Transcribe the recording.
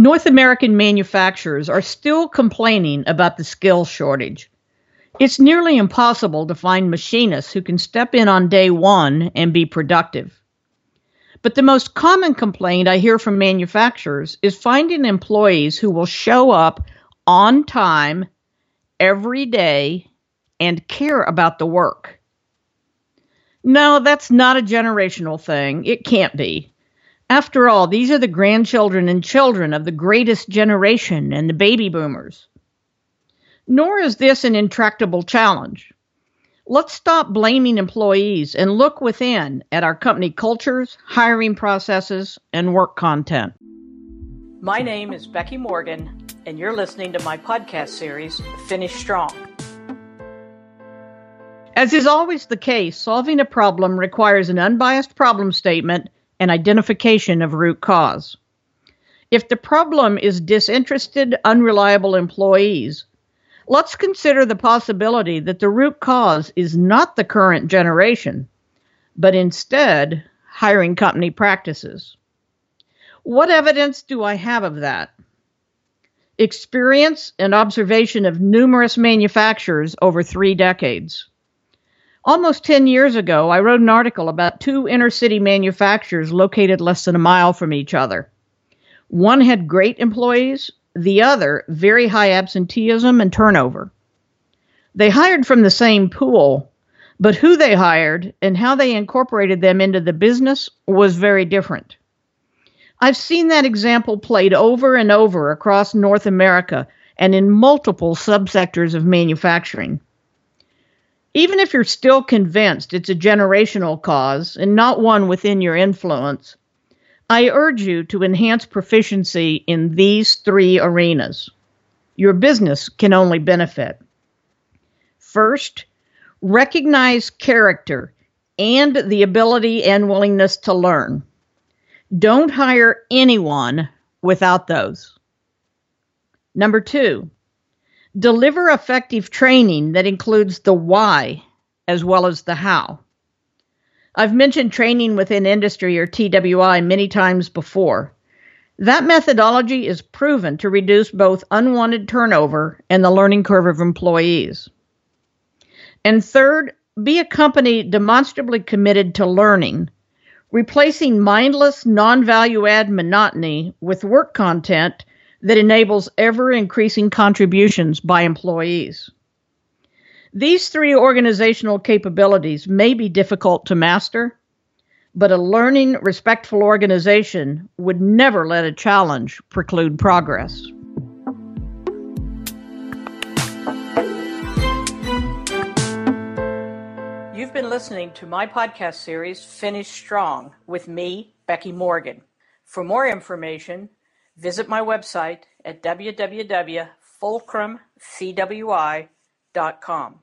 North American manufacturers are still complaining about the skill shortage. It's nearly impossible to find machinists who can step in on day one and be productive. But the most common complaint I hear from manufacturers is finding employees who will show up on time every day and care about the work. No, that's not a generational thing. It can't be. After all, these are the grandchildren and children of the greatest generation and the baby boomers. Nor is this an intractable challenge. Let's stop blaming employees and look within at our company cultures, hiring processes, and work content. My name is Becky Morgan, and you're listening to my podcast series, Finish Strong. As is always the case, solving a problem requires an unbiased problem statement and identification of root cause. If the problem is disinterested, unreliable employees, let's consider the possibility that the root cause is not the current generation, but instead hiring company practices. What evidence do I have of that? Experience and observation of numerous manufacturers over three decades. Almost 10 years ago, I wrote an article about two inner city manufacturers located less than a mile from each other. One had great employees, the other, very high absenteeism and turnover. They hired from the same pool, but who they hired and how they incorporated them into the business was very different. I've seen that example played over and over across North America and in multiple subsectors of manufacturing. Even if you're still convinced it's a generational cause and not one within your influence, I urge you to enhance proficiency in these three arenas. Your business can only benefit. First, recognize character and the ability and willingness to learn. Don't hire anyone without those. Number two, Deliver effective training that includes the why as well as the how. I've mentioned training within industry or TWI many times before. That methodology is proven to reduce both unwanted turnover and the learning curve of employees. And third, be a company demonstrably committed to learning, replacing mindless, non value add monotony with work content that enables ever increasing contributions by employees. These three organizational capabilities may be difficult to master, but a learning, respectful organization would never let a challenge preclude progress. You've been listening to my podcast series, Finish Strong, with me, Becky Morgan. For more information, Visit my website at www.fulcrumcwi.com.